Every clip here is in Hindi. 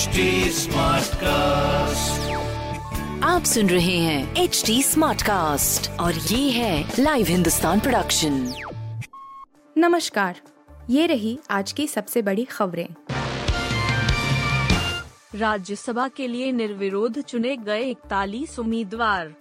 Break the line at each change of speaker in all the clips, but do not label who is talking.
HD कास्ट
आप सुन रहे हैं एच डी स्मार्ट कास्ट और ये है लाइव हिंदुस्तान प्रोडक्शन
नमस्कार ये रही आज की सबसे बड़ी खबरें।
राज्यसभा के लिए निर्विरोध चुने गए इकतालीस उम्मीदवार।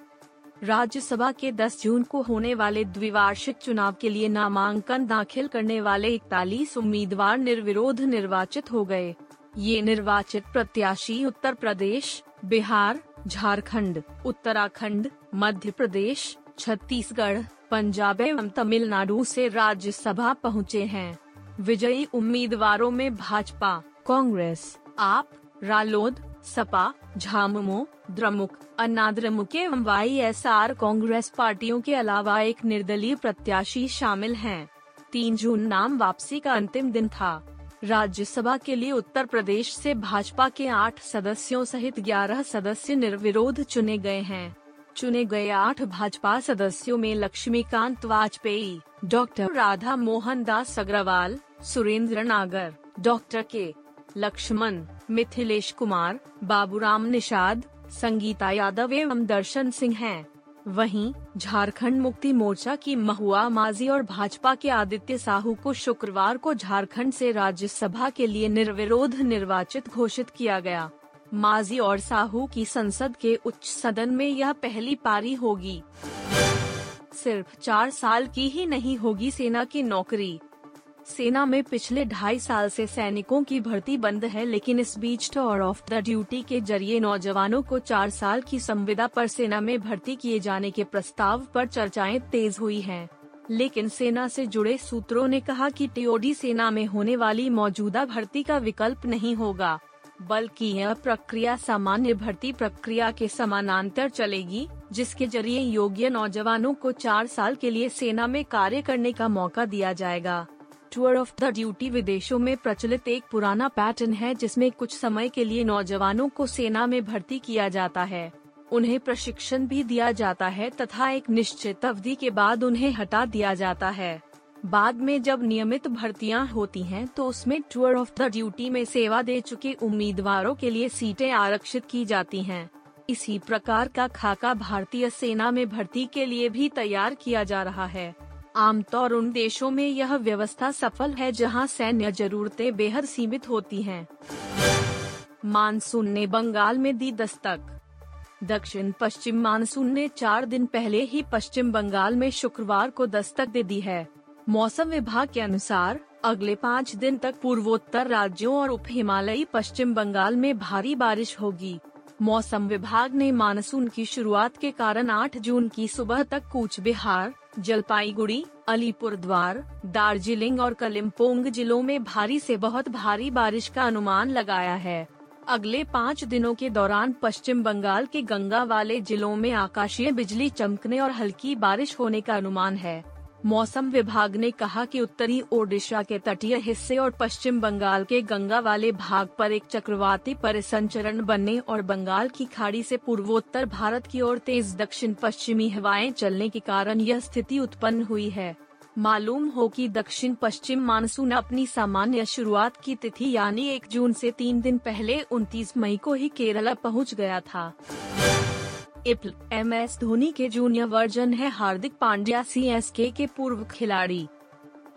राज्यसभा के 10 जून को होने वाले द्विवार्षिक चुनाव के लिए नामांकन दाखिल करने वाले इकतालीस उम्मीदवार निर्विरोध निर्वाचित हो गए। ये निर्वाचित प्रत्याशी उत्तर प्रदेश बिहार झारखंड, उत्तराखंड मध्य प्रदेश छत्तीसगढ़ पंजाब एवं तमिलनाडु से राज्यसभा पहुँचे हैं विजयी उम्मीदवारों में भाजपा कांग्रेस आप रालोद सपा झामुमो द्रमुक अन्नाद्रमुक एवं वाई एस आर कांग्रेस पार्टियों के अलावा एक निर्दलीय प्रत्याशी शामिल हैं। तीन जून नाम वापसी का अंतिम दिन था राज्यसभा के लिए उत्तर प्रदेश से भाजपा के आठ सदस्यों सहित ग्यारह सदस्य निर्विरोध चुने गए हैं चुने गए आठ भाजपा सदस्यों में Laxmikant Vajpayee, doctor Radha Mohan Das Agarwal, Surendra Nagar, doctor K Laxman, Mithilesh Kumar, Baburam Nishad, Sangeeta Yadav एवं दर्शन सिंह हैं। वहीं झारखंड मुक्ति मोर्चा की महुआ माजी और भाजपा के आदित्य साहू को शुक्रवार को झारखंड से राज्यसभा के लिए निर्विरोध निर्वाचित घोषित किया गया। माजी और साहू की संसद के उच्च सदन में यह पहली पारी होगी। सिर्फ़ चार साल की ही नहीं होगी सेना की नौकरी। सेना में पिछले ढाई साल से सैनिकों की भर्ती बंद है, लेकिन इस बीच टूर ऑफ़ द ड्यूटी के ज़रिए नौजवानों को चार साल की संविदा पर सेना में भर्ती किए जाने के प्रस्ताव पर चर्चाएँ तेज हुई हैं। लेकिन सेना से जुड़े सूत्रों ने कहा कि टीओडी सेना में होने वाली मौजूदा भर्ती का विकल्प नहीं होगा, बल्कि यह प्रक्रिया सामान्य भर्ती प्रक्रिया के समानांतर चलेगी, जिसके ज़रिए योग्य नौजवानों को चार साल के लिए सेना में कार्य करने का मौका दिया जाएगा टूर ऑफ़ द ड्यूटी विदेशों में प्रचलित एक पुराना पैटर्न है जिसमें कुछ समय के लिए नौजवानों को सेना में भर्ती किया जाता है। उन्हें प्रशिक्षण भी दिया जाता है तथा एक निश्चित अवधि के बाद उन्हें हटा दिया जाता है। बाद में जब नियमित भर्तियाँ होती हैं तो उसमें टूर ऑफ़ द ड्यूटी में सेवा दे चुके उम्मीदवारों के लिए सीटें आरक्षित की जाती हैं। इसी प्रकार का खाका भारतीय सेना में भर्ती के लिए भी तैयार किया जा रहा है। आमतौर उन देशों में यह व्यवस्था सफल है जहाँ सैन्य जरूरतें बेहद सीमित होती हैं। मानसून ने बंगाल में दी दस्तक। दक्षिण पश्चिम मानसून ने चार दिन पहले ही पश्चिम बंगाल में शुक्रवार को दस्तक दे दी है। मौसम विभाग के अनुसार, अगले पाँच दिन तक पूर्वोत्तर राज्यों और उप हिमालयी पश्चिम बंगाल में भारी बारिश होगी। मौसम विभाग ने मानसून की शुरुआत के कारण 8 जून की सुबह तक कूच बिहार जलपाईगुड़ी, अलीपुर द्वार, दार्जिलिंग और कलिम्पोंग जिलों में भारी से बहुत भारी बारिश का अनुमान लगाया है। अगले पाँच दिनों के दौरान पश्चिम बंगाल के गंगा वाले जिलों में आकाशीय बिजली चमकने और हल्की बारिश होने का अनुमान है। मौसम विभाग ने कहा कि उत्तरी ओडिशा के तटीय हिस्से और पश्चिम बंगाल के गंगा वाले भाग पर एक चक्रवाती परिसंचरण बनने और बंगाल की खाड़ी से पूर्वोत्तर भारत की ओर तेज दक्षिण पश्चिमी हवाएँ चलने के कारण यह स्थिति उत्पन्न हुई है। मालूम हो कि दक्षिण पश्चिम मानसून अपनी सामान्य शुरुआत की तिथि यानी एक जून से तीन दिन पहले 29 मई को ही केरला पहुँच गया था। इप्ल एम एस धोनी के जूनियर वर्जन है हार्दिक पांड्या, सी एस के के पूर्व खिलाड़ी।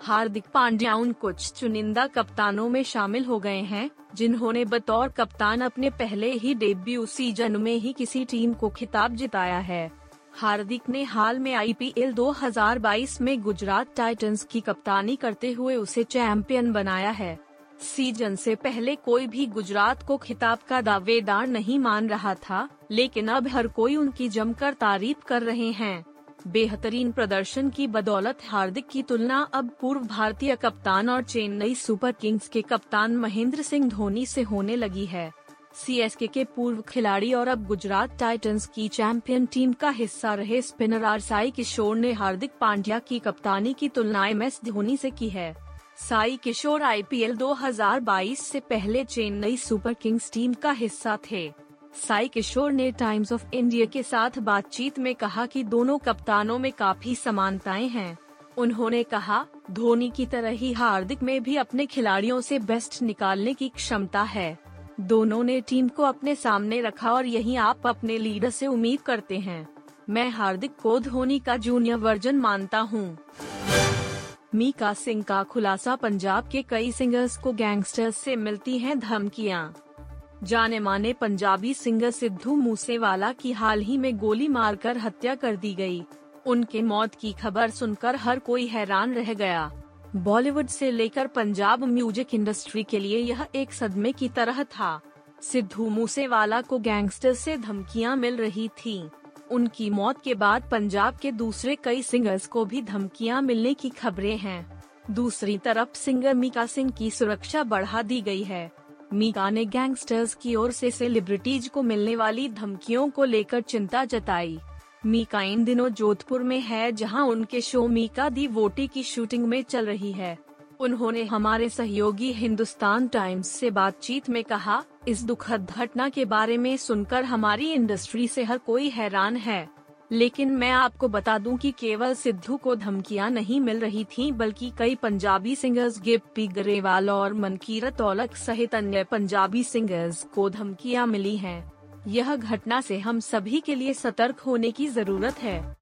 हार्दिक पांड्या उन कुछ चुनिंदा कप्तानों में शामिल हो गए हैं, जिन्होंने बतौर कप्तान अपने पहले ही डेब्यू सीज़न में ही किसी टीम को खिताब जिताया है। हार्दिक ने हाल में आईपीएल 2022 में गुजरात टाइटंस की कप्तानी करते हुए उसे चैंपियन बनाया है। सीज़न से पहले कोई भी गुजरात को खिताब का दावेदार नहीं मान रहा था, लेकिन अब हर कोई उनकी जमकर तारीफ़ कर रहे हैं। बेहतरीन प्रदर्शन की बदौलत हार्दिक की तुलना अब पूर्व भारतीय कप्तान और चेन्नई सुपर किंग्स के कप्तान महेंद्र सिंह धोनी से होने लगी है। सी के पूर्व खिलाड़ी और अब गुजरात टाइटंस की चैंपियन टीम का हिस्सा रहे स्पिनर आर साई किशोर ने हार्दिक पांड्या की कप्तानी की तुलना एम एस धोनी से की है। साई किशोर आईपीएल 2022 से पहले चेन्नई सुपर किंग्स टीम का हिस्सा थे। साई किशोर ने टाइम्स ऑफ़ इंडिया के साथ बातचीत में कहा कि दोनों कप्तानों में काफ़ी समानताएँ हैं। उन्होंने कहा, धोनी की तरह ही हार्दिक में भी अपने खिलाड़ियों से बेस्ट निकालने की क्षमता है। दोनों ने टीम को अपने सामने रखा और यही आप अपने लीडर से उम्मीद करते हैं। मैं हार्दिक को धोनी का जूनियर वर्जन मानता हूँ। मीका सिंह का खुलासा पंजाब के कई सिंगर्स को गैंगस्टर्स से मिलती हैं धमकियाँ जाने माने पंजाबी सिंगर सिद्धू मूसेवाला की हाल ही में गोली मारकर हत्या कर दी गई। उनके मौत की खबर सुनकर हर कोई हैरान रह गया बॉलीवुड से लेकर पंजाब म्यूज़िक इंडस्ट्री के लिए यह एक सदमे की तरह था सिद्धू मूसेवाला को गैंगस्टर से धमकियाँ मिल रही थीं। उनकी मौत के बाद पंजाब के दूसरे कई सिंगर्स को भी धमकियाँ मिलने की खबरें हैं। दूसरी तरफ़ सिंगर मीका सिंह की सुरक्षा बढ़ा दी गई है। मीका ने गैंगस्टर्स की ओर से सेलिब्रिटीज को मिलने वाली धमकियों को लेकर चिंता जताई। मीका इन दिनों जोधपुर में है, जहाँ उनके शो मीका दी वोटी की शूटिंग में चल रही है। उन्होंने हमारे सहयोगी हिंदुस्तान टाइम्स से बातचीत में कहा, इस दुखद घटना के बारे में सुनकर हमारी इंडस्ट्री से हर कोई हैरान है लेकिन मैं आपको बता दूँ कि केवल सिद्धू को धमकियाँ नहीं मिल रही थीं, बल्कि कई पंजाबी सिंगर्स गिप्पी गरेवाल और मनकीरत औलख सहित अन्य पंजाबी सिंगर्स को धमकियाँ मिली हैं। यह घटना से हम सभी के लिए सतर्क होने की ज़रूरत है